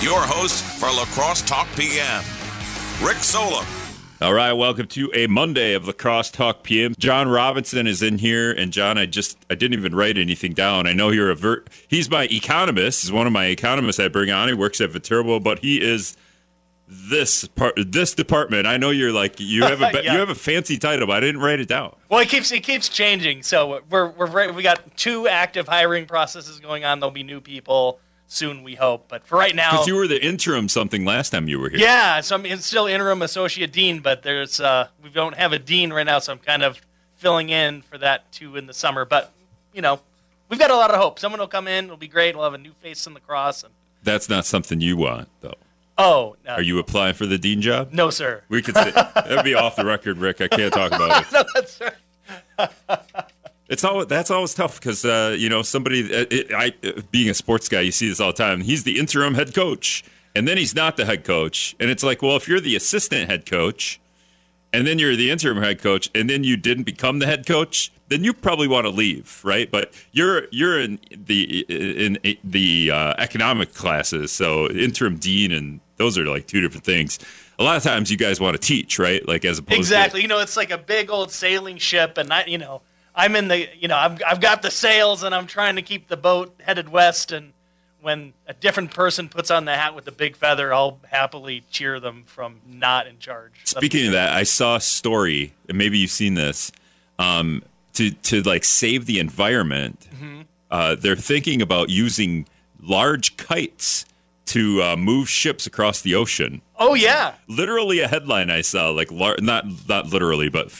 your host for La Crosse Talk PM, Rick Solem. All right, welcome to a Monday of La Crosse Talk PM. John Robinson is in here, and John, I just I didn't even write anything down. I know you're a ver- he's my economist. He's one of my economists I bring on. He works at Viterbo, but he is this part this department. I know you're like you have a Yeah. you have a fancy title, but I didn't write it down. Well, it keeps it keeps changing. So we're we're right, we got two active hiring processes going on. There'll be new people soon, we hope. But for right now, Because you were the interim something last time you were here. yeah. So I'm still interim associate dean, but there's uh, we don't have a dean right now, so I'm kind of filling in for that too in the summer. But you know, we've got a lot of hope. Someone will come in. It'll be great. We'll have a new face in the cross. And That's not something you want, though. oh, uh, Are you applying for the dean job? No, sir. We could say that'd be off the record, Rick. I can't talk about it. no, that's right. It's all that's always tough because uh, you know somebody. uh, It, I being a sports guy, you see this all the time. He's the interim head coach, and then he's not the head coach, and it's like, well, if you're the assistant head coach, and then you're the interim head coach, and then you didn't become the head coach, then you probably want to leave, right? But you're you're in the in the uh, economic classes, so interim dean, and those are like two different things. A lot of times, you guys want to teach, right? Like as opposed Exactly. to You know, it's like a big old sailing ship, and I, you know, I'm in the, you know, I've, I've got the sails, and I'm trying to keep the boat headed west. And when a different person puts on the hat with the big feather, I'll happily cheer them from not in charge. Speaking of that, I saw a story, and maybe you've seen this. Um, to to like save the environment, Mm-hmm. uh, they're thinking about using large kites to uh, move ships across the ocean. oh yeah, Literally, a headline I saw, like lar- not not literally, but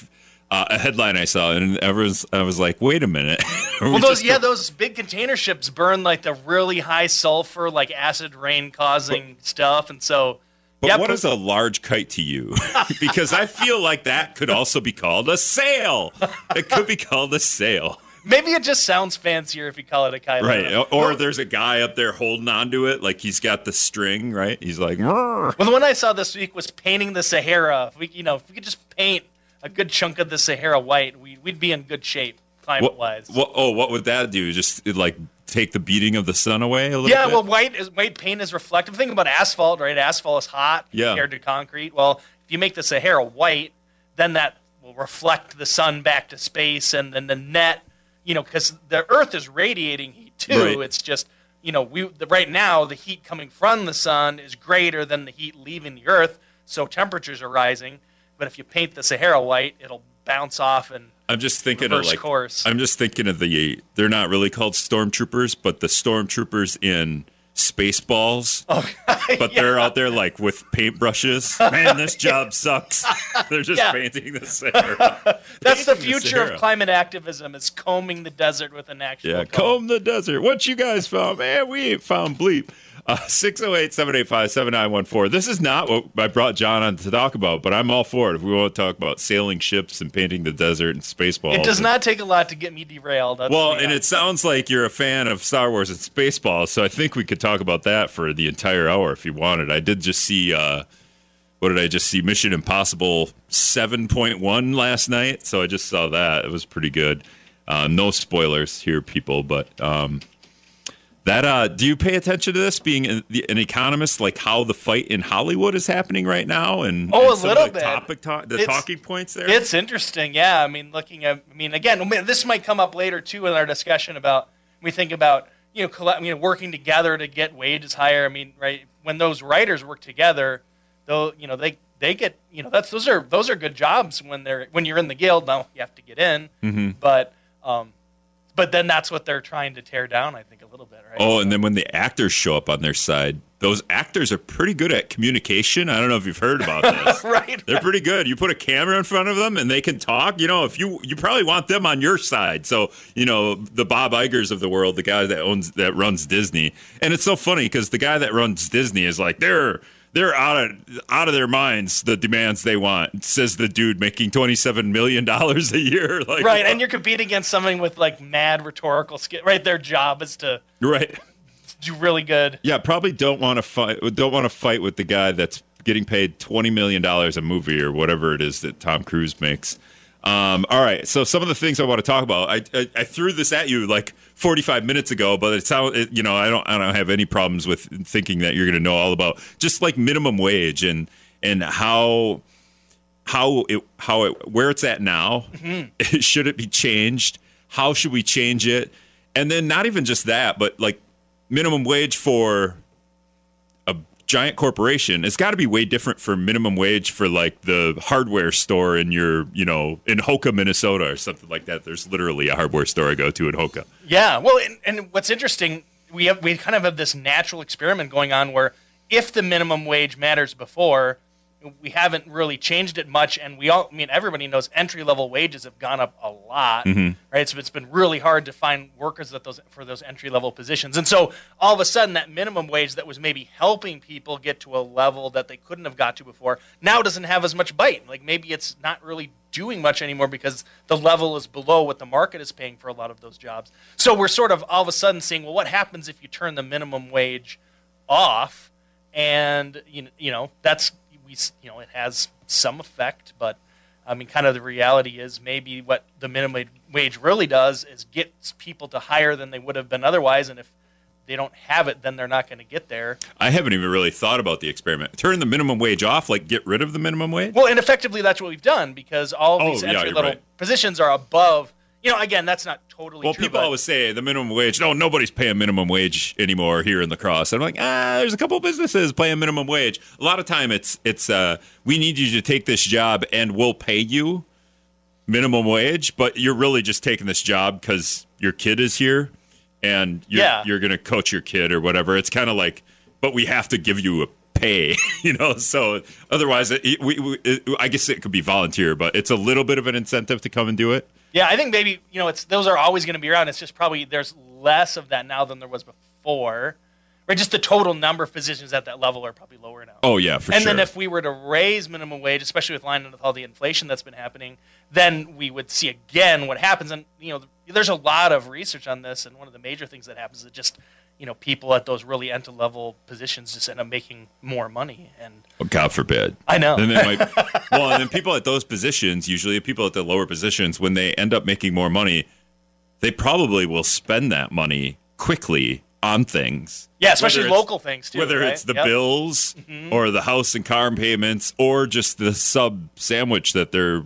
uh, a headline I saw, and everyone's I was like, wait a minute. We well those yeah those big container ships burn like the really high sulfur, like acid rain causing stuff, and so. But yeah, what put- is a large kite to you? because I feel like that could also be called a sail. It could be called a sail. Maybe it just sounds fancier if you call it a kite. Right. Or there's a guy up there holding onto it, like he's got the string, right? He's like, "Rrr." Well, the one I saw this week was painting the Sahara. If we, you know, if we could just paint a good chunk of the Sahara white, we, we'd be in good shape climate wise. oh, what would that do? Just like take the beating of the sun away a little yeah, bit? well, white is white paint is reflective. Think about asphalt, right? Asphalt is hot Yeah. compared to concrete. Well, if you make the Sahara white, then that will reflect the sun back to space, and then the net, you know, because the Earth is radiating heat too. Right. It's just you know, we the, right now the heat coming from the sun is greater than the heat leaving the Earth, so temperatures are rising. But if you paint the Sahara white, it'll bounce off and I'm just thinking of like course. I'm just thinking of the they're not really called stormtroopers, but the stormtroopers in Spaceballs. Oh, but they're out there like with paintbrushes. Man, this job sucks. they're just Yeah. painting the Sahara. That's the Painting the future Sahara. of climate activism: is combing the desert with an actual Yeah, comb. comb the desert. What you guys found? Man, we ain't found bleep. Uh, 608 785 7914. This is not what I brought John on to talk about, but I'm all for it. If we want to talk about sailing ships and painting the desert and spaceballs. It does not take a lot to get me derailed. Well, and it sounds like you're a fan of Star Wars and Spaceballs, so I think we could talk about that for the entire hour if you wanted. I did just see, uh, what did I just see? Mission Impossible 7.1 last night, so I just saw that. It was pretty good. Uh, no spoilers here, people, but um, that uh, do you pay attention to this? Being an, an economist, like how the fight in Hollywood is happening right now, and Oh, and a little bit. topic, ta- the It's- talking points there. It's interesting, yeah. I mean, looking at, I mean, again, this might come up later too in our discussion about we think about you know, colla- you know, working together to get wages higher. I mean, right when those writers work together, though, you know, they they get, you know, that's those are those are good jobs when they're when you're in the guild. Now you have to get in, Mm-hmm. but um, but then that's what they're trying to tear down. I think a little bit, right? Oh, and then when the actors show up on their side, those actors are pretty good at communication. I don't know if you've heard about this. right. They're pretty good. You put a camera in front of them and they can talk. You know, if you you probably want them on your side. So you know the Bob Igers of the world, the guy that owns that runs Disney, and it's so funny because the guy that runs Disney is like they're they're out of out of their minds the demands they want. Says the dude making twenty seven million dollars a year. Like Right, uh, and you're competing against someone with like mad rhetorical skill. Right, their job is to right. do really good. Yeah, probably don't want to fight. Don't want to fight with the guy that's getting paid twenty million dollars a movie or whatever it is that Tom Cruise makes. Um, all right, so some of the things I want to talk about, I, I, I threw this at you like 45 minutes ago, but it sounds, it, you know, I don't, I don't have any problems with thinking that you're going to know all about just like minimum wage and and how how it how it where it's at now. Should it be changed? How should we change it? And then not even just that, but like minimum wage for giant corporation it's got to be way different for minimum wage for like the hardware store in your you know in Hokah Minnesota or something like that. There's literally a hardware store I go to in Hokah. Yeah, well, and, and what's interesting, we have we kind of have this natural experiment going on where if the minimum wage matters before, we haven't really changed it much, and we all, I mean, everybody knows entry level wages have gone up a lot, mm-hmm. right? So it's been really hard to find workers at those for those entry level positions, and so all of a sudden that minimum wage that was maybe helping people get to a level that they couldn't have got to before now doesn't have as much bite. Like maybe it's not really doing much anymore because the level is below what the market is paying for a lot of those jobs. So we're sort of all of a sudden seeing, well, what happens if you turn the minimum wage off? And you—you know that's we you know it has some effect, but I mean, kind of the reality is maybe what the minimum wage really does is gets people to higher than they would have been otherwise, and if they don't have it, then they're not going to get there. I haven't even really thought about the experiment turn the minimum wage off like get rid of the minimum wage Well, and effectively, that's what we've done because all of Oh, these yeah, entry you're level right. positions are above. You know, again, that's not totally Well, true. people but- always say the minimum wage. No, nobody's paying minimum wage anymore here in La Crosse. I'm like, ah, there's a couple businesses paying minimum wage. A lot of time, it's it's uh, we need you to take this job and we'll pay you minimum wage, but you're really just taking this job because your kid is here and you're, Yeah. you're going to coach your kid or whatever. It's kind of like, but we have to give you a pay, you know. So otherwise, it, we, we, it, I guess it could be volunteer, but it's a little bit of an incentive to come and do it. Yeah, I think maybe you know it's those are always going to be around. It's just probably there's less of that now than there was before. Right, just the total number of positions at that level are probably lower now. Oh yeah, for and sure. then if we were to raise minimum wage, especially with line with all the inflation that's been happening, then we would see again what happens. And you know, there's a lot of research on this, and one of the major things that happens is just you know people at those really entry level positions just end up making more money. And Oh, God forbid. I know. And then might, well, and then people at those positions, usually people at the lower positions, when they end up making more money, they probably will spend that money quickly on things. yeah, especially local things too. Whether right? it's the Yep. Mm-hmm. bills or the house and car payments or just the sub sandwich that they're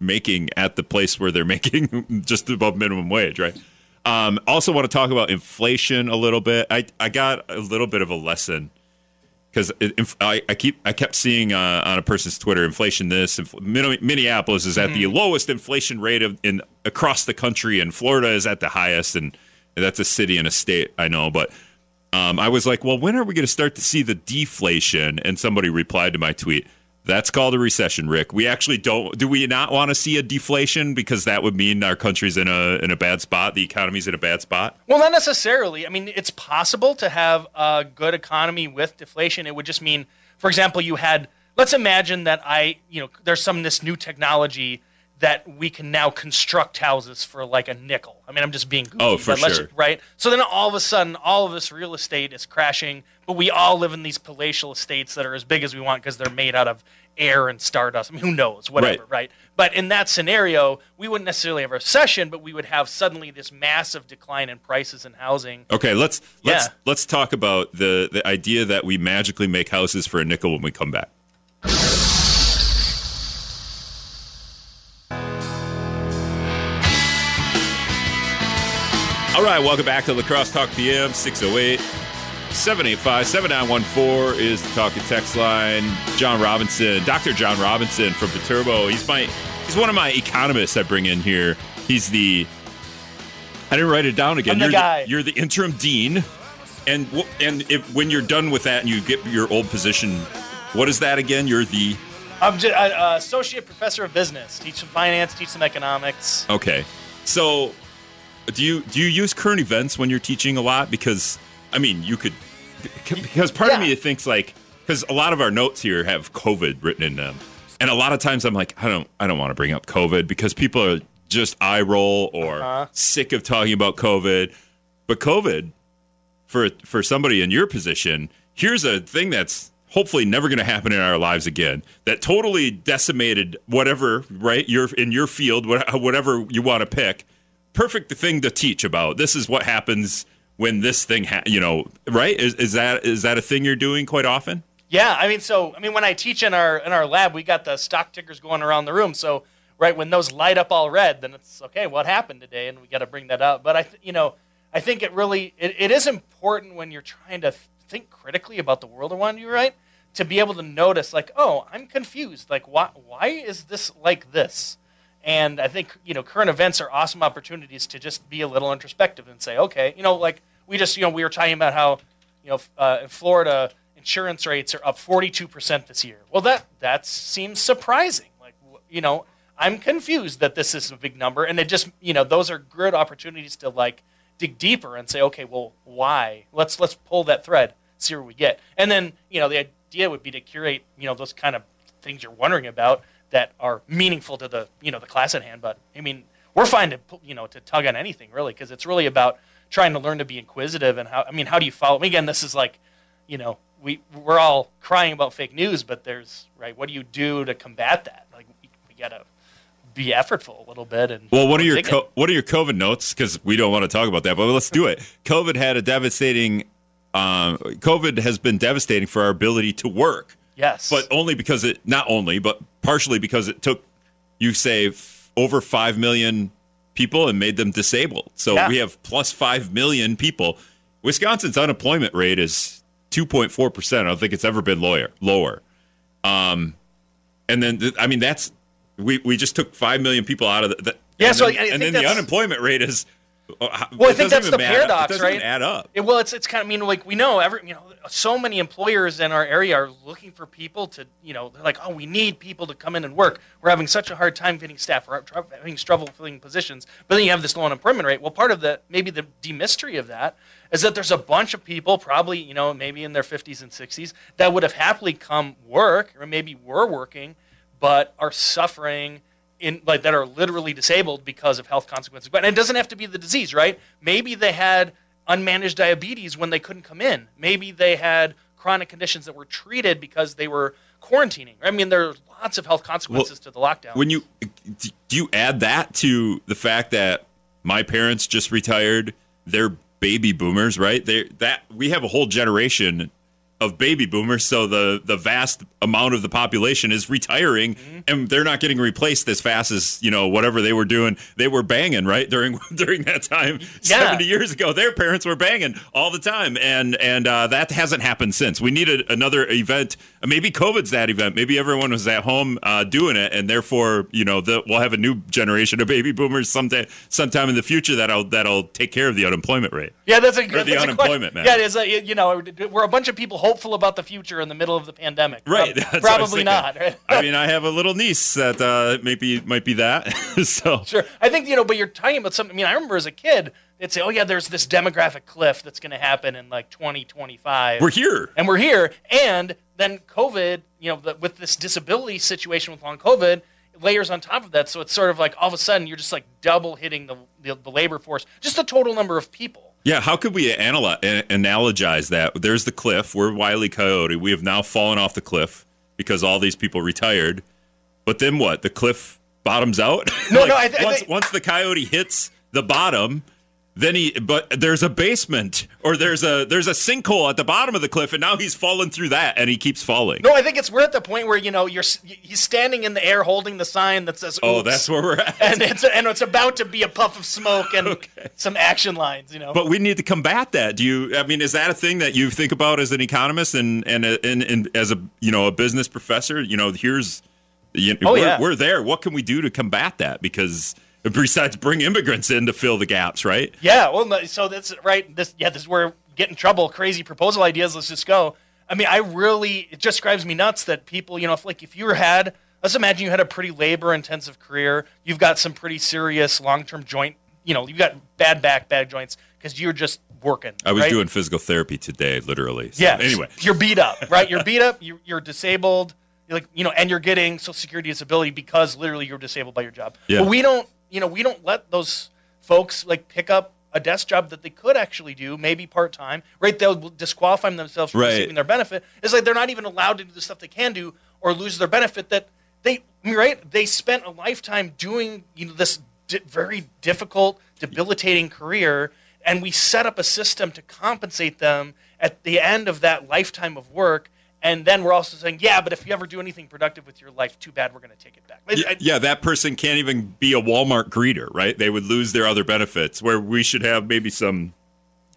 making at the place where they're making just above minimum wage, right? Um, also, want to talk about inflation a little bit. I, I got a little bit of a lesson because I, I keep I kept seeing uh, on a person's Twitter inflation this inf- Min- Minneapolis is at the lowest inflation rate of in across the country and Florida is at the highest and that's a city and a state I know but um, I was like well when are we going to start to see the deflation and somebody replied to my tweet that's called a recession Rick we actually don't do we not want to see a deflation because that would mean our country's in a in a bad spot the economy's in a bad spot Well, not necessarily. I mean, it's possible to have a good economy with deflation. It would just mean, for example, you had. Let's imagine that I, you know, there's some this new technology that we can now construct houses for like a nickel. I mean, I'm just being goofy, Oh, for sure. right? So then all of a sudden, all of this real estate is crashing, but we all live in these palatial estates that are as big as we want because they're made out of air and stardust. I mean, who knows? Whatever, Right. right? But in that scenario, we wouldn't necessarily have a recession, but we would have suddenly this massive decline in prices in housing. Okay, let's let's Yeah. let's talk about the the idea that we magically make houses for a nickel when we come back. All right, welcome back to La Crosse Talk PM 608 785 7914 is the talking text line. John Robinson, Dr. John Robinson from Viterbo. He's my he's one of my economists I bring in here. He's the I didn't write it down again. The you're guy. you're the interim dean, and and if when you're done with that and you get your old position, what is that again? You're the I'm just uh, uh, associate professor of business. Teach some finance, teach some economics. okay. So, do you do you use current events when you're teaching a lot? Because I mean, you could because part of me thinks like because a lot of our notes here have COVID written in them, and a lot of times I'm like, I don't I don't want to bring up COVID because people are just eye roll or Uh-huh. sick of talking about COVID, but COVID for for somebody in your position, here's a thing that's hopefully never going to happen in our lives again. That totally decimated whatever, right? You're in your field, whatever you want to pick. Perfect thing to teach about. This is what happens when this thing, ha- you know, right? Is, is that is that a thing you're doing quite often? Yeah, I mean, so I mean, when I teach in our in our lab, we got the stock tickers going around the room. So right when those light up all red, then it's okay. What happened today? And we got to bring that up. But I, th- you know, I think it really it, it is important when you're trying to think critically about the world around you, right? To be able to notice, like, oh, I'm confused. Like, why why is this like this? And I think you know, current events are awesome opportunities to just be a little introspective and say, okay, you know, like we just you know we were talking about how you know uh, in Florida insurance rates are up 42% this year. Well, that that seems surprising. Like, you know, I'm confused that this is a big number, and it just, you know, those are good opportunities to like dig deeper and say, okay, well, why? Let's let's pull that thread, see where we get, and then, you know, the idea would be to curate, you know, those kind of things you're wondering about that are meaningful to the, you know, the class at hand. But I mean, we're fine to, you know, to tug on anything really, because it's really about trying to learn to be inquisitive and how. I mean, how do you follow? Again, this is like, you know, we we're all crying about fake news, but there's right. What do you do to combat that? Like we, we gotta be effortful a little bit. And well, what are your co- what are your COVID notes? Because we don't want to talk about that, but let's do it. COVID had a devastating. Um, COVID has been devastating for our ability to work. Yes, but only because it not only, but partially because it took you say f- over five million people and made them disabled. So Yeah. we have plus five million people. Wisconsin's unemployment rate is 2.4 percent. I don't think it's ever been lower. Lower. Um, and then th- I mean that's we we just took five million people out of the. the Yeah, and so then, I- I and then the unemployment rate is. Uh, Well, I think that's the paradox, It doesn't right? add up. It- well, it's it's kind of I mean like we know every you know so many employers in our area are looking for people to you know they're like oh we need people to come in and work. We're having such a hard time getting staff. We're having trouble filling positions. But then you have this low unemployment rate. Well, part of the maybe the demystery of that is that there's a bunch of people probably you know maybe in their 50s and 60s that would have happily come work or maybe were working but are suffering in like that are literally disabled because of health consequences. But it doesn't have to be the disease, right? Maybe they had unmanaged diabetes when they couldn't come in. Maybe they had chronic conditions that were treated because they were quarantining. I mean, there are lots of health consequences to the lockdown. When you do you add that to the fact that my parents just retired, they're baby boomers, right? They that we have a whole generation of baby boomers, so the the vast amount of the population is retiring, Mm-hmm. and they're not getting replaced as fast as you know whatever they were doing. They were banging right during during that time Yeah. seventy years ago. Their parents were banging all the time, and and uh, that hasn't happened since. We needed another event. Maybe COVID's that event. Maybe everyone was at home uh, doing it, and therefore you know the, we'll have a new generation of baby boomers someday sometime in the future that'll that'll take care of the unemployment rate. yeah, that's a the that's a unemployment, man. Yeah, it is. A, you know, we're a bunch of people hopeful about the future in the middle of the pandemic. Right. Prob- that's what I probably not. Right? I mean, I have a little niece that uh, maybe might be that. so Sure. I think, you know, but you're talking about something. I mean, I remember as a kid, they'd say, oh, yeah, there's this demographic cliff that's going to happen in like 2025. we're here. and we're here. And then COVID, you know, the, with this disability situation with long COVID, layers on top of that. So it's sort of like all of a sudden you're just like double hitting the, the, the labor force, just the total number of people. Yeah, how could we anal- analogize that? There's the cliff. We're Wiley Coyote. We have now fallen off the cliff because all these people retired. But then what? The cliff bottoms out. No, no, I th- I once think- once the coyote hits the bottom, then he. But there's a basement or there's a there's a sinkhole at the bottom of the cliff, and now he's fallen through that, and he keeps falling. No, I think it's we're at the point where you know you're he's standing in the air holding the sign that says oh, that's where we're at. and it's and it's about to be a puff of smoke and Okay. some action lines, you know. But we need to combat that. Do you? I mean, is that a thing that you think about as an economist and and uh, and, and as a you know a business professor? You know, here's you, Oh, we're, yeah. we're there. What can we do to combat that? Because besides bring immigrants in to fill the gaps, right? Yeah, well, so that's right. This, yeah, this is where get in trouble. Crazy proposal ideas. Let's just go. I mean, I really it just drives me nuts that people, you know, if like if you had, let's imagine you had a pretty labor-intensive career. You've got some pretty serious long-term joint, you know, you've got bad back, bad joints because you're just working. I was right? doing physical therapy today, literally. So, Yeah. Anyway, you're beat up, right? You're beat up. You're, you're disabled. You're like you know, and you're getting Social Security disability because literally you're disabled by your job. Yeah. But we don't, you know, we don't let those folks like pick up a desk job that they could actually do, maybe part time. Right? They'll disqualify themselves from Right. receiving their benefit. It's like they're not even allowed to do the stuff they can do or lose their benefit that they right. They spent a lifetime doing you know this di- very difficult, debilitating career, and we set up a system to compensate them at the end of that lifetime of work. And then we're also saying, yeah, but if you ever do anything productive with your life, too bad, we're going to take it back. Yeah, I- yeah, that person can't even be a Walmart greeter, right? They would lose their other benefits. Where we should have maybe some,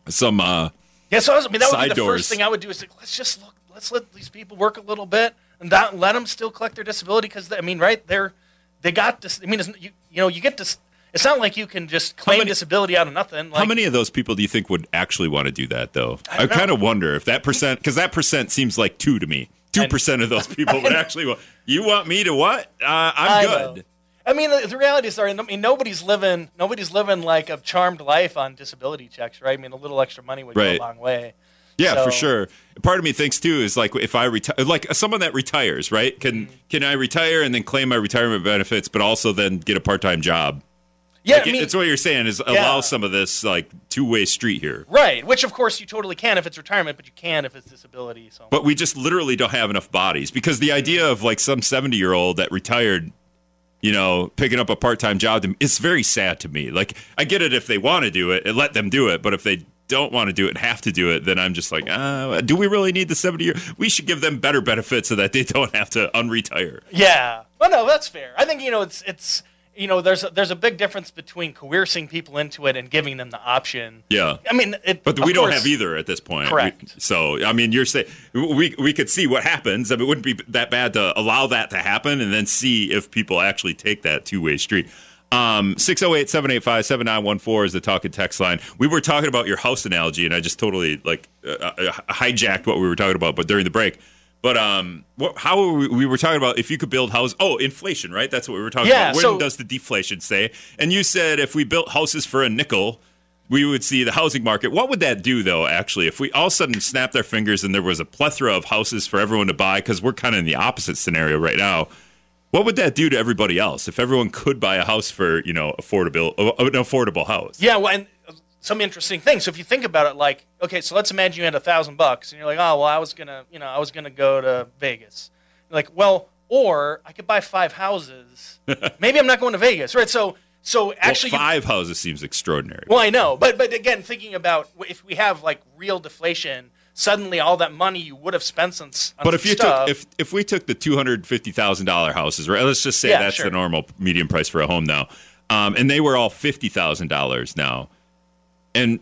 some. uh Yeah, so I, was, I mean, that would be the doors. first thing I would do is like, let's just look, let's let these people work a little bit and not let them still collect their disability because I mean, right? They're they got this. I mean, you you know, you get this. It's not like you can just claim many- disability out of nothing. Like, How many of those people do you think would actually want to do that, though? I I, kind of wonder if that percent, because that percent seems like two to me. Two percent of those people would actually. want You want me to what? Uh, I'm I know. good. I mean, the, the reality is, I mean, nobody's living nobody's living like a charmed life on disability checks, right? I mean, a little extra money would Right. go a long way. Yeah, for sure. Part of me thinks too is like if I retire, like someone that retires, right? Can Mm-hmm. can I retire and then claim my retirement benefits, but also then get a part time job? Yeah, Like, I mean, it's what you're saying is Yeah. allow some of this like two way street here. right. Which, of course, you totally can if it's retirement, but you can if it's disability. So, But we just literally don't have enough bodies because the idea of like some 70 year old that retired, you know, picking up a part time job, it's very sad to me. Like, I get it if they want to do it and let them do it, but if they don't want to do it and have to do it, then I'm just like, uh, do we really need the 70 year? We should give them better benefits so that they don't have to unretire. Yeah. Well, no, that's fair. I think you know it's it's you know there's a, there's a big difference between coercing people into it and giving them the option. Yeah. I mean, it, But we don't have either at this point. Correct. We- so I mean, you're saying we we could see what happens. I mean, it wouldn't be that bad to allow that to happen and then see if people actually take that two way street. Um, 608 785 7914 is the talk and text line. We were talking about your house analogy, and I just totally like uh, uh, hijacked what we were talking about, but during the break. But um, what, how were we, we were talking about if you could build houses? Oh, inflation, right? That's what we were talking Yeah, about. When so- does the deflation say? And you said if we built houses for a nickel, we would see the housing market. What would that do, though, actually, if we all of a sudden snapped our fingers and there was a plethora of houses for everyone to buy? Because we're kind of in the opposite scenario right now. What would that do to everybody else if everyone could buy a house for, you know, affordable, uh, an affordable house? Yeah, well, and some interesting things. So if you think about it, like, okay, so let's imagine you had a thousand bucks, and you're like, oh, well, I was gonna, you know, I was gonna go to Vegas. You're like, well, or I could buy five houses. Maybe I'm not going to Vegas, right? So, so actually, well, five houses seems extraordinary. Well, I know, but but again, thinking about if we have like real deflation, suddenly all that money you would have spent on But if you stuff, took if if we took the two hundred fifty thousand dollar houses, right? Let's just say Yeah, that's sure. the normal median price for a home now, um, and they were all fifty thousand dollars now. And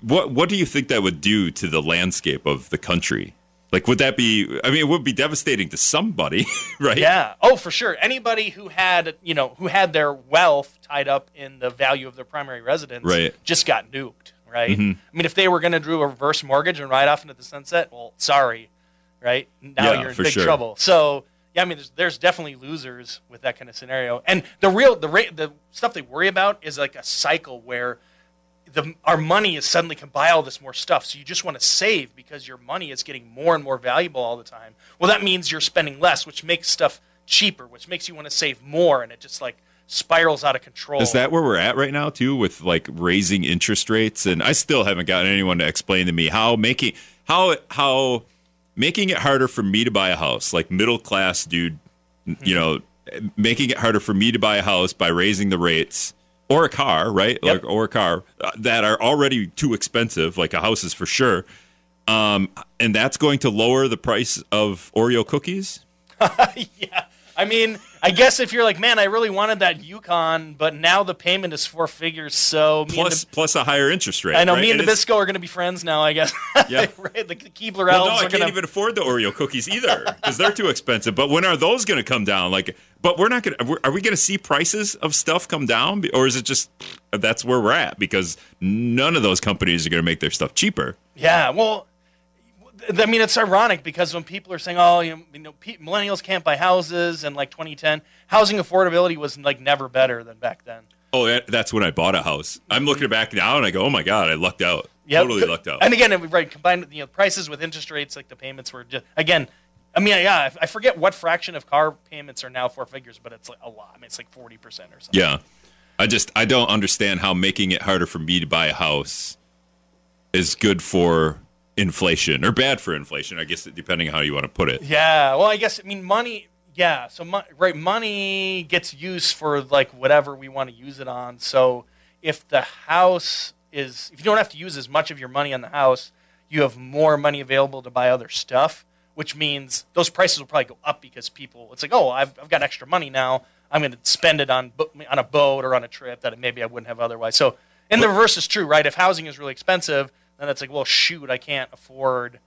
what what do you think that would do to the landscape of the country? Like, would that be? I mean, it would be devastating to somebody, right? yeah, oh for sure. Anybody who had you know who had their wealth tied up in the value of their primary residence, Right. just got nuked, right? Mm-hmm. I mean, if they were going to do a reverse mortgage and ride off into the sunset, well, sorry, right? Now Yeah, you're in for big sure. trouble. So. Yeah, I mean, there's, there's definitely losers with that kind of scenario, and the real the rate the stuff they worry about is like a cycle where the our money is suddenly can buy all this more stuff. So you just want to save because your money is getting more and more valuable all the time. Well, that means you're spending less, which makes stuff cheaper, which makes you want to save more, and it just like spirals out of control. Is that where we're at right now too, with like raising interest rates? And I still haven't gotten anyone to explain to me how making how how making it harder for me to buy a house, like middle class dude, you hmm. know, making it harder for me to buy a house by raising the rates or a car, right? Yep. Like or a car uh, that are already too expensive, like a house is for sure. Um, and that's going to lower the price of Oreo cookies. yeah. I mean, I guess if you're like, man, I really wanted that Yukon, but now the payment is four figures, so Plus, and plus a higher interest rate. I know right? me and it's- Nabisco are going to be friends now. I guess. Yeah. right. The Keebler Well, elves no, I can't to. even afford the Oreo cookies either because they're too expensive. But when are those going to come down? Like, but we're not going to. Are we going to see prices of stuff come down, or is it just that's where we're at? Because none of those companies are going to make their stuff cheaper. Yeah, well, I mean, it's ironic because when people are saying, "Oh, you know, you know pe- millennials can't buy houses," in like 2010, housing affordability was like never better than back then. Oh, that's when I bought a house. I'm looking mm-hmm. back now and I go, oh my god, I lucked out. Yep. Totally lucked out. And again, right, combined with you know prices with interest rates, like the payments were just again. I mean, yeah, I forget what fraction of car payments are now four figures, but it's like a lot. I mean, it's like 40 percent or something. Yeah. I just I don't understand how making it harder for me to buy a house is good for inflation or bad for inflation. I guess depending on how you want to put it. Yeah. Well, I guess I mean money. Yeah. So mo- right, money gets used for like whatever we want to use it on. So if the house is if you don't have to use as much of your money on the house, you have more money available to buy other stuff, which means those prices will probably go up because people it's like, oh, I've, I've got extra money now. I'm going to spend it on on a boat or on a trip that maybe I wouldn't have otherwise. So, and the reverse is true, right? If housing is really expensive, then it's like, well, shoot, I can't afford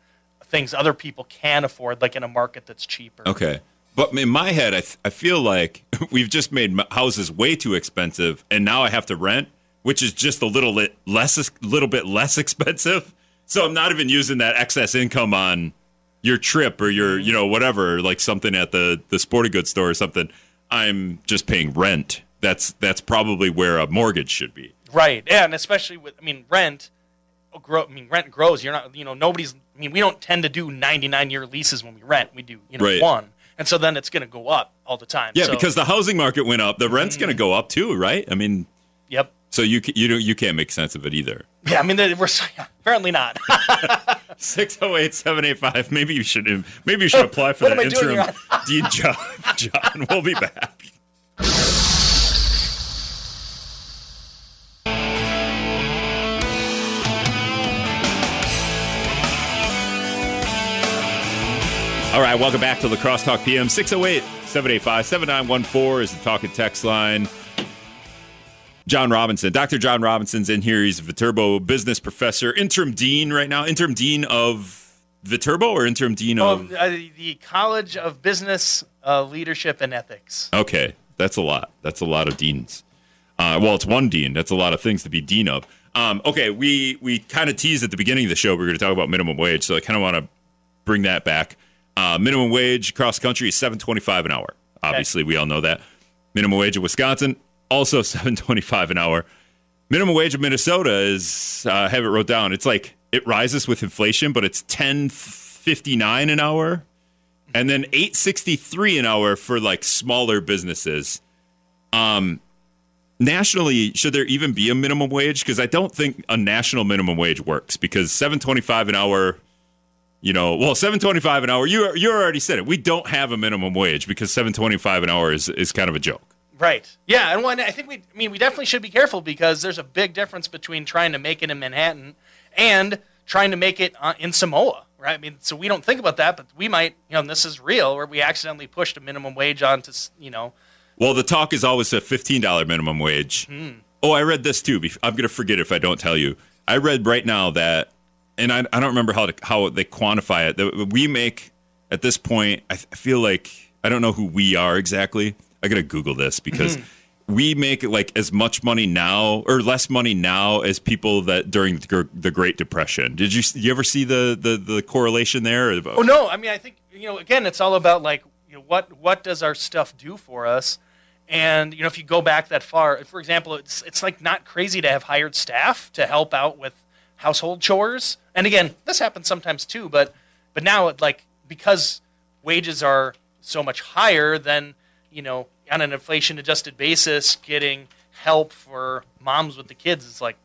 things other people can afford, like in a market that's cheaper. Okay. But in my head, I, th- I feel like we've just made houses way too expensive, and now I have to rent, which is just a little bit less, little bit less expensive. So I'm not even using that excess income on your trip or your, you know, whatever, like something at the the sporting goods store or something. I'm just paying rent. That's that's probably where a mortgage should be. Right. Yeah, and especially with I mean rent grow I mean rent grows. You're not you know nobody's I mean we don't tend to do 99 year leases when we rent. We do, you know, Right. one. And so then it's going to go up all the time. Yeah, So- because the housing market went up, the rent's going to mm. go up too, right? I mean, Yep. So you you don't you can't make sense of it either. Yeah, I mean we're apparently not. 608-785. Maybe you should maybe you should oh, apply for What that am I doing interim dean job, John. We'll be back. All right, welcome back to La Crosse Talk PM 608 785 7914 is the talking text line. John Robinson. Dr. John Robinson's in here. He's a Viterbo business professor, interim dean right now. Interim dean of Viterbo or interim dean Oh, of. uh, the College of Business uh, Leadership and Ethics. Okay, that's a lot. That's a lot of deans. Uh, well, it's one dean. That's a lot of things to be dean of. Um, okay, we we kind of teased at the beginning of the show we are going to talk about minimum wage, so I kind of want to bring that back. Uh, minimum wage across the country is seven twenty five an hour. Obviously, we all know that. Minimum wage in Wisconsin also seven twenty five an hour. Minimum wage in Minnesota is uh, I have it wrote down. It's like it rises with inflation, but it's ten fifty nine an hour, and then eight sixty three an hour for like smaller businesses. Um, nationally, should there even be a minimum wage? Because I don't think a national minimum wage works. Because seven twenty five an hour, you know, well, seven twenty five an hour. You you already said it. We don't have a minimum wage because seven twenty five an hour is is kind of a joke. Right. Yeah, and one, I think we, I mean, we definitely should be careful because there's a big difference between trying to make it in Manhattan and trying to make it uh, in Samoa, right? I mean, so we don't think about that, but we might, you know, and this is real, where we accidentally pushed a minimum wage onto, you know, Well, the talk is always a fifteen dollar minimum wage. Oh, I read this too. I'm going to forget if I don't tell you. I read right now that, and I, I don't remember how to, how they quantify it. That we make at this point. I feel like I don't know who we are exactly. I got to Google this because mm-hmm. we make like as much money now or less money now as people that during the, the Great Depression. Did you you ever see the the, the correlation there? Oh no, I mean I think you know again it's all about like you know what what does our stuff do for us, and you know if you go back that far, for example, it's it's like not crazy to have hired staff to help out with household chores, and again this happens sometimes too, but but now it like because wages are so much higher than you know on an inflation adjusted basis, getting help for moms with the kids is like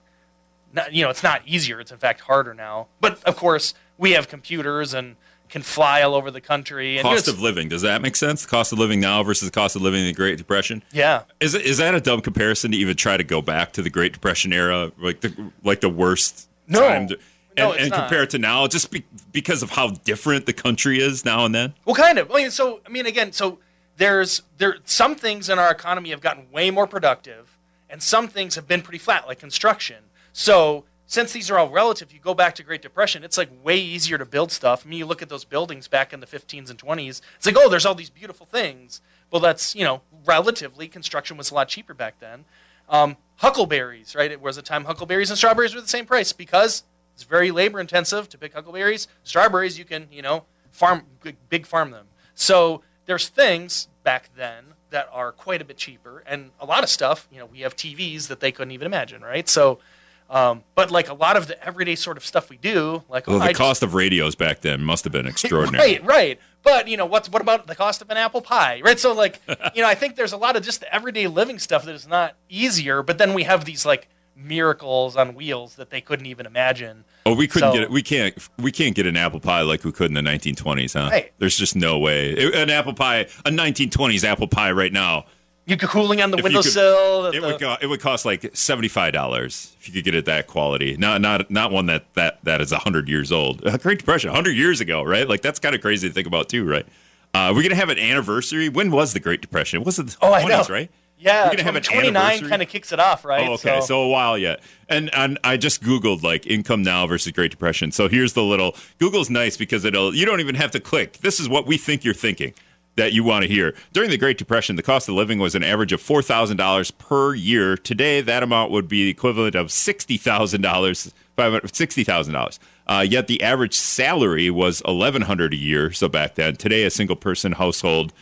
not, you know, it's not easier. It's in fact harder now. But of course, we have computers and can fly all over the country. And Cost of living. Does that make sense? Cost of living now versus the cost of living in the Great Depression. yeah, Is is that a dumb comparison to even try to go back to the Great Depression era, like the like the worst No. time, to, No, and, and compare it to now, just be, because of how different the country is now and then? well, kind of. I mean, so I mean, again, so there's there some things in our economy have gotten way more productive, and some things have been pretty flat, like construction. So since these are all relative, you go back to Great Depression, it's like way easier to build stuff. I mean, you look at those buildings back in the 15s and 20s. It's like, oh, there's all these beautiful things. Well, that's you know, relatively, construction was a lot cheaper back then. Um, huckleberries, right? It was a time huckleberries and strawberries were the same price because it's very labor intensive to pick huckleberries. Strawberries, you can, you know, farm big, big farm them. So there's things back then that are quite a bit cheaper, and a lot of stuff. You know, we have TVs that they couldn't even imagine, right? So, um, but like a lot of the everyday sort of stuff we do, like Well, oh, the I just- cost of radios back then must have been extraordinary. Right, right. But you know, what's what about the cost of an apple pie? Right. So like, you know, I think there's a lot of just the everyday living stuff that is not easier. But then we have these like miracles on wheels that they couldn't even imagine. Oh, we couldn't So- get it. We can't. We can't get an apple pie like we could in the 1920s, huh? Right. There's just no way. It- An apple pie, a 1920s apple pie right now, You could cooling on the windowsill. It the- would go, it would cost like seventy five dollars if you could get it that quality. Not not not one that that that is hundred years old. Great Depression, hundred years ago, right? Like that's kind of crazy to think about too, right? Uh, we're gonna have an anniversary. When was the Great Depression? Was it the oh, I 20s, know. right? Yeah, we're gonna have an 29 kind of kicks it off, right? Oh, okay, so, a while yet. And and I just googled like income now versus Great Depression. So here's the little Google's nice because it'll you don't even have to click. This is what we think you're thinking that you want to hear. During the Great Depression, the cost of living was an average of four thousand dollars per year. Today, that amount would be the equivalent of sixty thousand dollars, sixty thousand dollars. Uh, yet the average salary was eleven hundred a year. So back then, today a single person household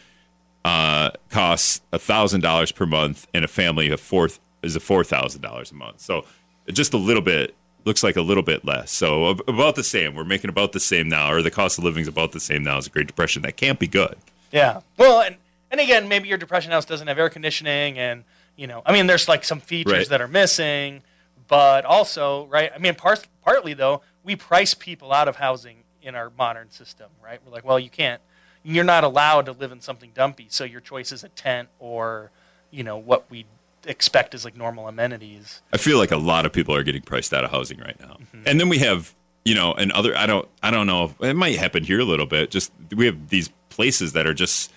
uh, costs thousand dollars per month, and a family of four is a four thousand dollars a month. So just a little bit looks like a little bit less. So about the same. We're making about the same now, or the cost of living is about the same now as the Great Depression. That can't be good. Yeah. Well, and and again, maybe your depression house doesn't have air conditioning, and you know, I mean, there's like some features Right. that are missing, but also, right? I mean, par- partly though, we price people out of housing in our modern system, right? We're like, well, you can't, you're not allowed to live in something dumpy, so your choice is a tent or, you know, what we expect is like normal amenities. I feel like a lot of people are getting priced out of housing right now. Mm-hmm. And then we have, you know, and other I don't I don't know, it might happen here a little bit. Just we have these places that are just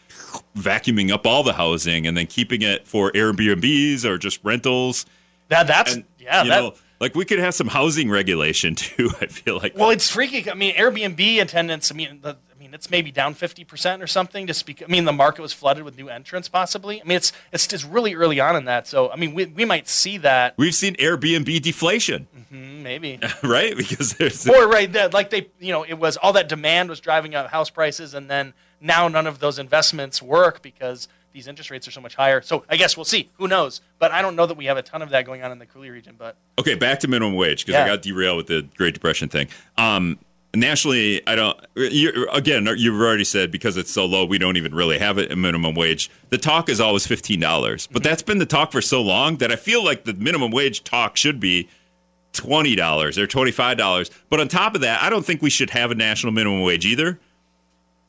vacuuming up all the housing and then keeping it for Airbnbs or just rentals. That that's And yeah, you that, know, like we could have some housing regulation too, I feel like. Well, it's freaky. I mean, Airbnb attendance. I mean, the, I mean, it's maybe down fifty percent or something. Just because, I mean, the market was flooded with new entrants, possibly. I mean, it's it's just really early on in that. So, I mean, we, we might see that We've seen Airbnb deflation, mm, maybe. right? Because there's or right that like they you know it was all that demand was driving up house prices, and then now none of those investments work because these interest rates are so much higher. So I guess we'll see. Who knows? But I don't know that we have a ton of that going on in the Coulee region. But Okay, back to minimum wage because I got derailed with the Great Depression thing. Um, nationally, I don't. You, again, you've already said because it's so low, we don't even really have a minimum wage. The talk is always fifteen dollars, but mm-hmm. that's been the talk for so long that I feel like the minimum wage talk should be twenty dollars or twenty five dollars. But on top of that, I don't think we should have a national minimum wage either.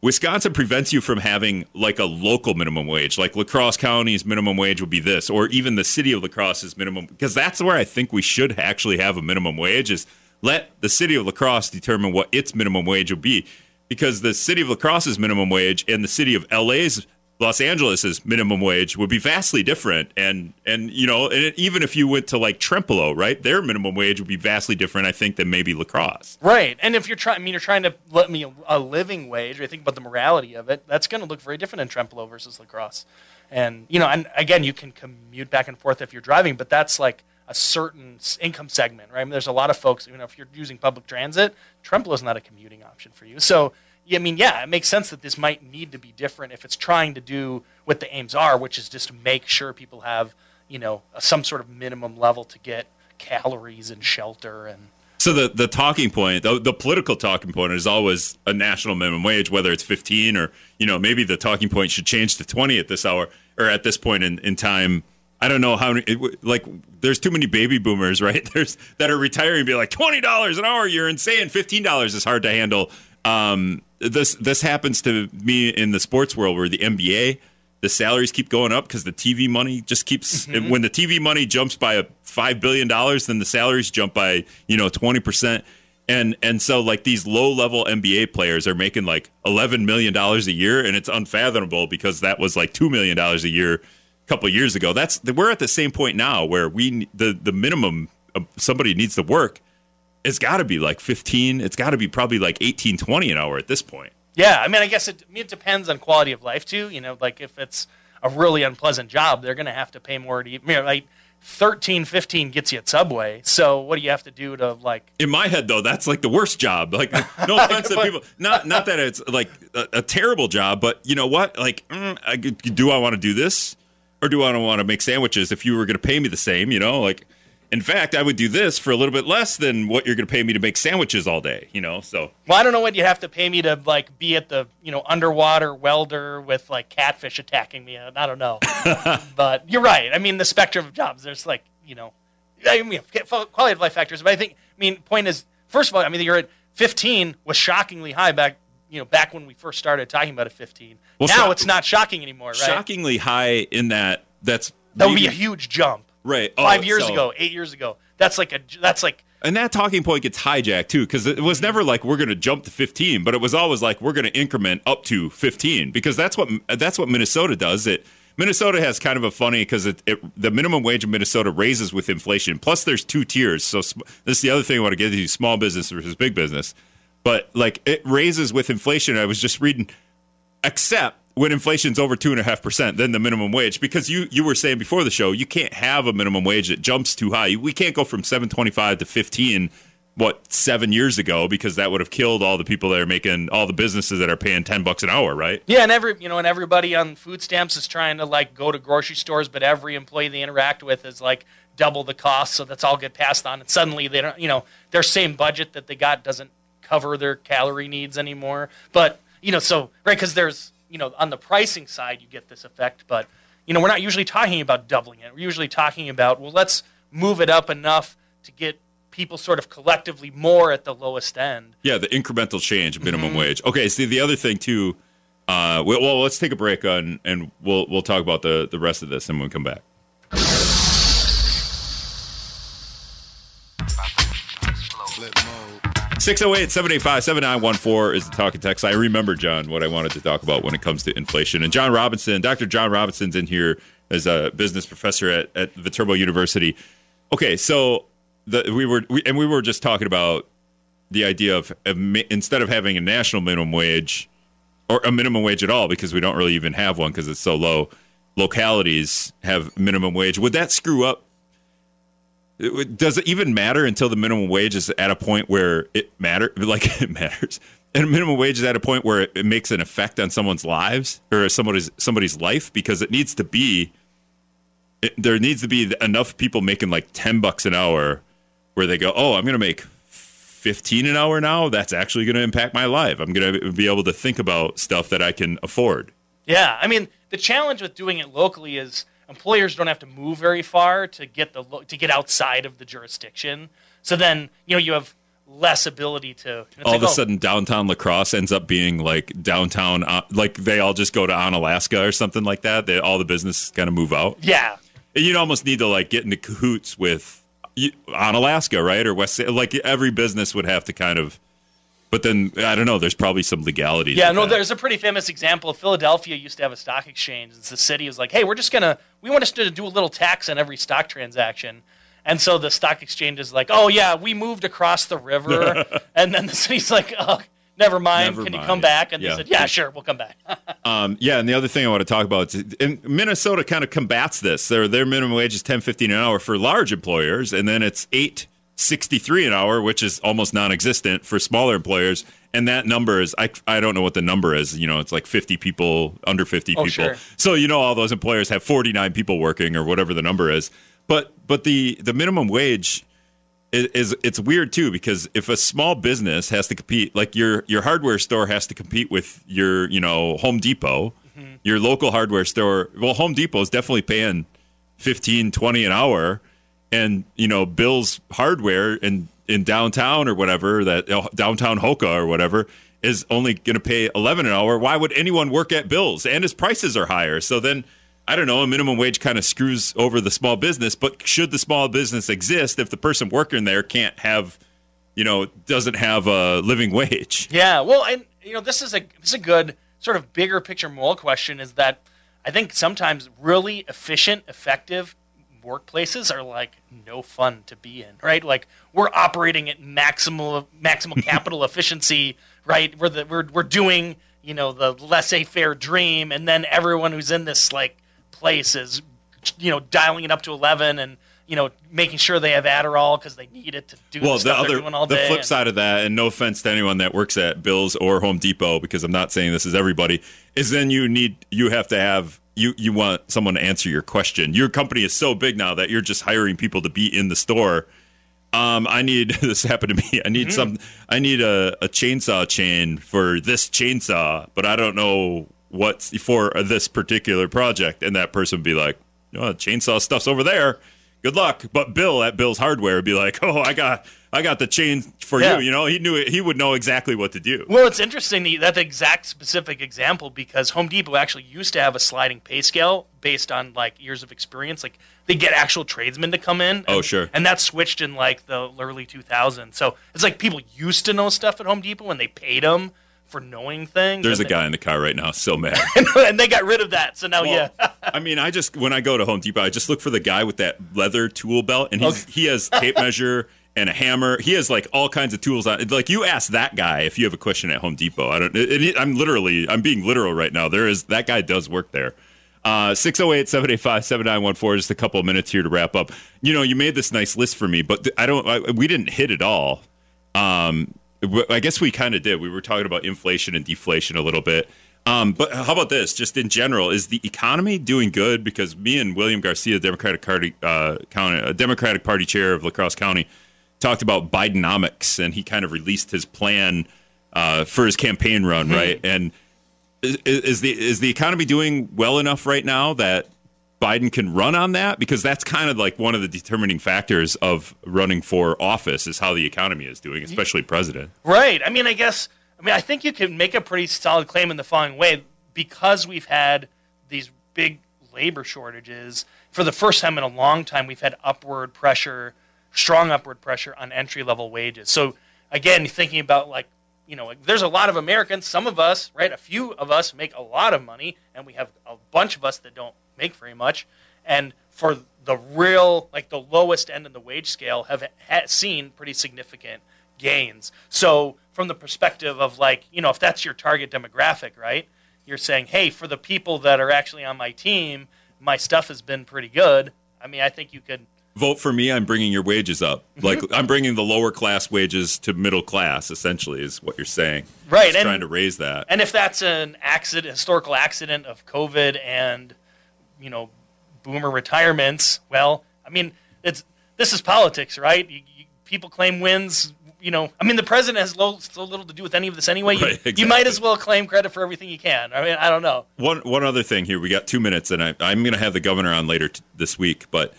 Wisconsin prevents you from having like a local minimum wage, like La Crosse County's minimum wage would be this, or even the city of La Crosse's minimum, because that's where I think we should actually have a minimum wage. Is let the city of La Crosse determine what its minimum wage will be, because the city of La Crosse's minimum wage and the city of LA's Los Angeles's minimum wage would be vastly different, and and you know, and even if you went to like Trempealeau, right, their minimum wage would be vastly different, I think, than maybe La Crosse. Right, and if you're trying, I mean, you're trying to let me a living wage, or think about the morality of it, that's going to look very different in Trempealeau versus La Crosse. And you know, and again, you can commute back and forth if you're driving, but that's like a certain income segment, right? I mean, there's a lot of folks, you know, if you're using public transit, Trempealeau's not a commuting option for you. So, I mean, yeah, it makes sense that this might need to be different if it's trying to do what the aims are, which is just to make sure people have, you know, some sort of minimum level to get calories and shelter and So the the talking point, the, the political talking point, is always a national minimum wage, whether it's fifteen or you know maybe the talking point should change to twenty at this hour or at this point in, in time. I don't know how many. It, like, there's too many baby boomers, right? There's that are retiring and be like twenty dollars an hour. You're insane. Fifteen dollars is hard to handle. Um, this this happens to me in the sports world where the NBA the salaries keep going up because the TV money just keeps. When the TV money jumps by a five billion dollars, then the salaries jump by you know twenty percent. And and so like these low level NBA players are making like eleven million dollars a year, and it's unfathomable because that was like two million dollars a year couple of years ago. That's we're at the same point now where we the the minimum somebody needs to work. It's got to be like fifteen. It's got to be probably like 18, 20 an hour at this point. Yeah, I mean, I guess it, I mean, it depends on quality of life too. You know, like if it's a really unpleasant job, they're going to have to pay more to eat. You know, like 13, 15 gets you at Subway. So what do you have to do to like? in my head though that's like the worst job like no offense to people not not that it's like a, a terrible job but you know what like mm, I, do i want to do this or do i want to make sandwiches if you were going to pay me the same you know like in fact i would do this for a little bit less than what you're going to pay me to make sandwiches all day you know so Well, I don't know what you'd have to pay me to like be at the you know underwater welder with like catfish attacking me. I don't know, but you're right. I mean, the spectrum of jobs. There's like you know, I mean, quality of life factors. But I think, I mean, point is, first of all, I mean, you're at 15 was shockingly high back. You know, back when we first started talking about a 15. Well, now so- it's not shocking anymore, right? shockingly high in that that's That would be a huge jump. right oh, Five years so- ago, eight years ago. That's like a that's like And that talking point gets hijacked too, because it was never like we're going to jump to 15, but it was always like we're going to increment up to 15, because that's what that's what Minnesota does. It Minnesota has kind of a funny because it, it the minimum wage in Minnesota raises with inflation. Plus, there's two tiers. So sm- this is the other thing I want to get to: you, small business versus big business. But like it raises with inflation. I was just reading, except when inflation's over two and a half percent, then the minimum wage. Because you you were saying before the show, you can't have a minimum wage that jumps too high. We can't go from seven twenty five to fifteen. What seven years ago? Because that would have killed all the people that are making all the businesses that are paying ten bucks an hour, right? yeah, and every you know, and everybody on food stamps is trying to like go to grocery stores, but every employee they interact with is like double the cost, so that's all get passed on, and suddenly they don't, you know, their same budget that they got doesn't cover their calorie needs anymore. But you know, so right because there's you know on the pricing side you get this effect, but you know we're not usually talking about doubling it. We're usually talking about well, let's move it up enough to get people sort of collectively more at the lowest end. Yeah, the incremental change, minimum Mm-hmm. wage. Okay, see the other thing too. Uh, well, let's take a break on, and we'll we'll talk about the the rest of this, and we'll come back. 608 785 7914 is the talking text. I remember, John, what I wanted to talk about when it comes to inflation. And John Robinson, Dr. John Robinson's in here as a business professor at, at Viterbo University. Okay, so the, we were, we, and we were just talking about the idea of, of instead of having a national minimum wage or a minimum wage at all, because we don't really even have one because it's so low, localities have minimum wage. Would that screw up does it even matter until the minimum wage is at a point where it matter like it matters? And minimum wage is at a point where it, it makes an effect on someone's lives or somebody's somebody's life because it needs to be it, there needs to be enough people making like 10 bucks an hour where they go oh i'm going to make 15 an hour now? That's actually going to impact my life. I'm going to be able to think about stuff that i can afford. Yeah, I mean the challenge with doing it locally is employers don't have to move very far to get the to get outside of the jurisdiction. So then you know you have less ability to. all like, of a oh, sudden downtown La Crosse ends up being like downtown uh, like they all just go to Onalaska or something like that they, all the businesses kind of move out Yeah, and you'd almost need to like get into cahoots with you- on right or west like every business would have to kind of but then i don't know there's probably some legalities yeah. No, that. there's a pretty famous example. Philadelphia used to have a stock exchange. and The city was like, hey, we're just gonna we want us to do a little tax on every stock transaction. And so the stock exchange is like, oh yeah, we moved across the river, and then the city's like, oh, never mind. Never Can you come back? And Yeah. they said, yeah, sure, we'll come back. Um, yeah, and the other thing I want to talk about is and Minnesota kind of combats this. Their their minimum wage is ten fifteen an hour for large employers, and then it's eight sixty three an hour, which is almost non existent for smaller employers. And that number is I I don't know what the number is. You know, it's like fifty people, under fifty Oh, people. sure. So you know all those employers have forty nine people working or whatever the number is. But but the the minimum wage is, is it's weird too because if a small business has to compete like your your hardware store has to compete with your you know home depot mm-hmm. your local hardware store well home depot is definitely paying 15 20 an hour and you know bill's hardware in in downtown or whatever that downtown Hokah or whatever is only going to pay 11 an hour why would anyone work at bill's and his prices are higher so then I don't know, a minimum wage kind of screws over the small business, but should the small business exist if the person working there can't have, you know, doesn't have a living wage? Yeah, well, and you know, this is a this is a good sort of bigger picture moral question. Is that I think sometimes really efficient, effective workplaces are like no fun to be in, right? Like we're operating at maximal maximal capital efficiency, right? We're the, we're we're doing you know the laissez-faire dream, and then everyone who's in this like place is you know dialing it up to eleven and. You know, making sure they have Adderall because they need it to do Well, the other, the flip and- side of that, and no offense to anyone that works at Bill's or Home Depot, because I'm not saying this is everybody, is then you need you have to have you you want someone to answer your question. Your company is so big now that you're just hiring people to be in the store. Um, I need this happened to me. I need some. I need a, a chainsaw chain for this chainsaw, but I don't know what's for this particular project. And that person would be like, "Oh, chainsaw stuff's over there." Good luck. But Bill at Bill's Hardware would be like, oh, I got I got the chain for Yeah. you. You know, he knew it. He would know exactly what to do. Well, it's interesting that exact specific example because Home Depot actually used to have a sliding pay scale based on like years of experience. Like they get actual tradesmen to come in. Oh, sure. And that switched in like the early 2000s. So it's like people used to know stuff at Home Depot and they paid them for knowing things. There's a and guy in the car right now, so mad. and they got rid of that. So now, Well, yeah. I mean, I just when I go to Home Depot, I just look for the guy with that leather tool belt, and he's, he has tape measure and a hammer. He has like all kinds of tools on. Like you ask that guy if you have a question at Home Depot. I don't. It, it, I'm literally, I'm being literal right now. There is that guy does work there. Uh, 608-785-7914 just a couple of minutes here to wrap up you know you made this nice list for me but i don't I, we didn't hit it all um, I guess we kind of did. We were talking about inflation and deflation a little bit. Um, but how about this? Just in general, is the economy doing good? Because me and William Garcia, Democratic Party, uh, county, uh, Democratic Party chair of La Crosse County, talked about Bidenomics, and he kind of released his plan uh, for his campaign run, right? And is, is the is the economy doing well enough right now that Biden can run on that? Because that's kind of like one of the determining factors of running for office is how the economy is doing, especially president. Right. I mean, I guess. I mean, I think you can make a pretty solid claim in the following way: because we've had these big labor shortages for the first time in a long time, we've had upward pressure, strong upward pressure on entry level wages. So again, thinking about like you know, like, there's a lot of Americans. Some of us, right, a few of us make a lot of money, and we have a bunch of us that don't make very much. And for the real, like the lowest end of the wage scale, have ha- seen pretty significant gains. So from the perspective of like, you know, if that's your target demographic, right? You're saying, hey, for the people that are actually on my team, my stuff has been pretty good. I mean, I think you could Vote for me. I'm bringing your wages up. Like I'm bringing the lower class wages to middle class. Essentially, is what you're saying. Right, Just and- trying to raise that. And if that's an accident, historical accident of COVID and you know boomer retirements, well, I mean, it's this is politics, right? You, you, people claim wins. You know, I mean, the president has lo- so little to do with any of this anyway. You, Right, you might as well claim credit for everything you can. I mean, I don't know. One one other thing here. We got two minutes, and I, I'm going to have the governor on later t- this week. But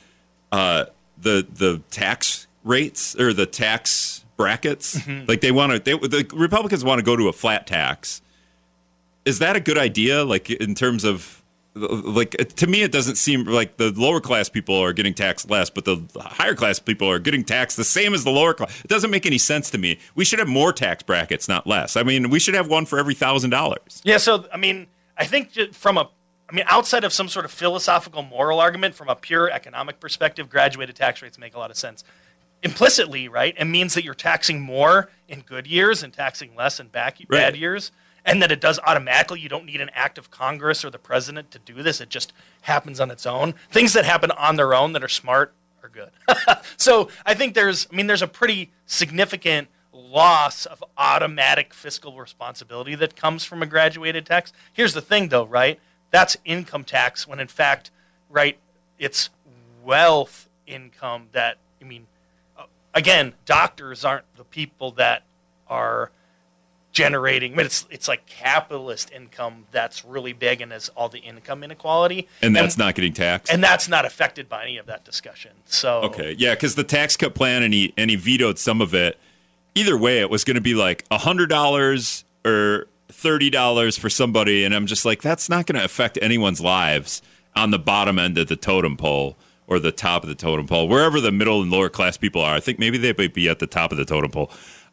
uh, the the tax rates or the tax brackets, like they want to, they, the Republicans want to go to a flat tax. Is that a good idea? Like in terms of like to me, it doesn't seem like the lower class people are getting taxed less, but the higher class people are getting taxed the same as the lower class. It doesn't make any sense to me. We should have more tax brackets, not less. I mean, we should have one for every thousand dollars. Yeah, so I mean, I think from a, I mean, outside of some sort of philosophical moral argument, from a pure economic perspective, graduated tax rates make a lot of sense. Implicitly, right, it means that you're taxing more in good years and taxing less in back, Right. bad years, and that it does automatically. You don't need an act of Congress or the president to do this; it just happens on its own. Things that happen on their own that are smart are good. so I think there's, I mean, there's a pretty significant loss of automatic fiscal responsibility that comes from a graduated tax. Here's the thing, though, right? That's income tax when in fact, right, it's wealth income that, I mean, again, doctors aren't the people that are generating, but it's, it's like capitalist income that's really big and is all the income inequality. And that's not getting taxed. and that's not affected by any of that discussion. So Okay, yeah, because the tax cut plan and he and he vetoed some of it. Either way, it was going to be like hundred dollars or thirty dollars for somebody, and I'm just like, that's not going to affect anyone's lives on the bottom end of the totem pole or the top of the totem pole, wherever the middle and lower class people are. I think maybe they might be at the top of the totem pole.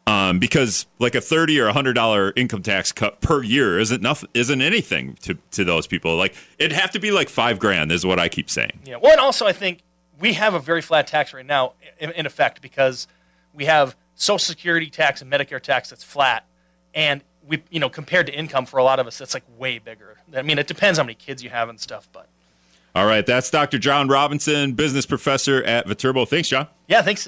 Um, because like a thirty or a hundred dollar income tax cut per year isn't nothing, isn't anything to to those people. Like it'd have to be like five grand, is what I keep saying. Yeah. Well, and also I think we have a very flat tax right now, in, in effect, because we have Social Security tax and Medicare tax that's flat, and we, you know, compared to income for a lot of us, that's like way bigger. I mean, it depends how many kids you have and stuff, but All right, that's Dr. John Robinson, business professor at Viterbo. Thanks, John. yeah, thanks.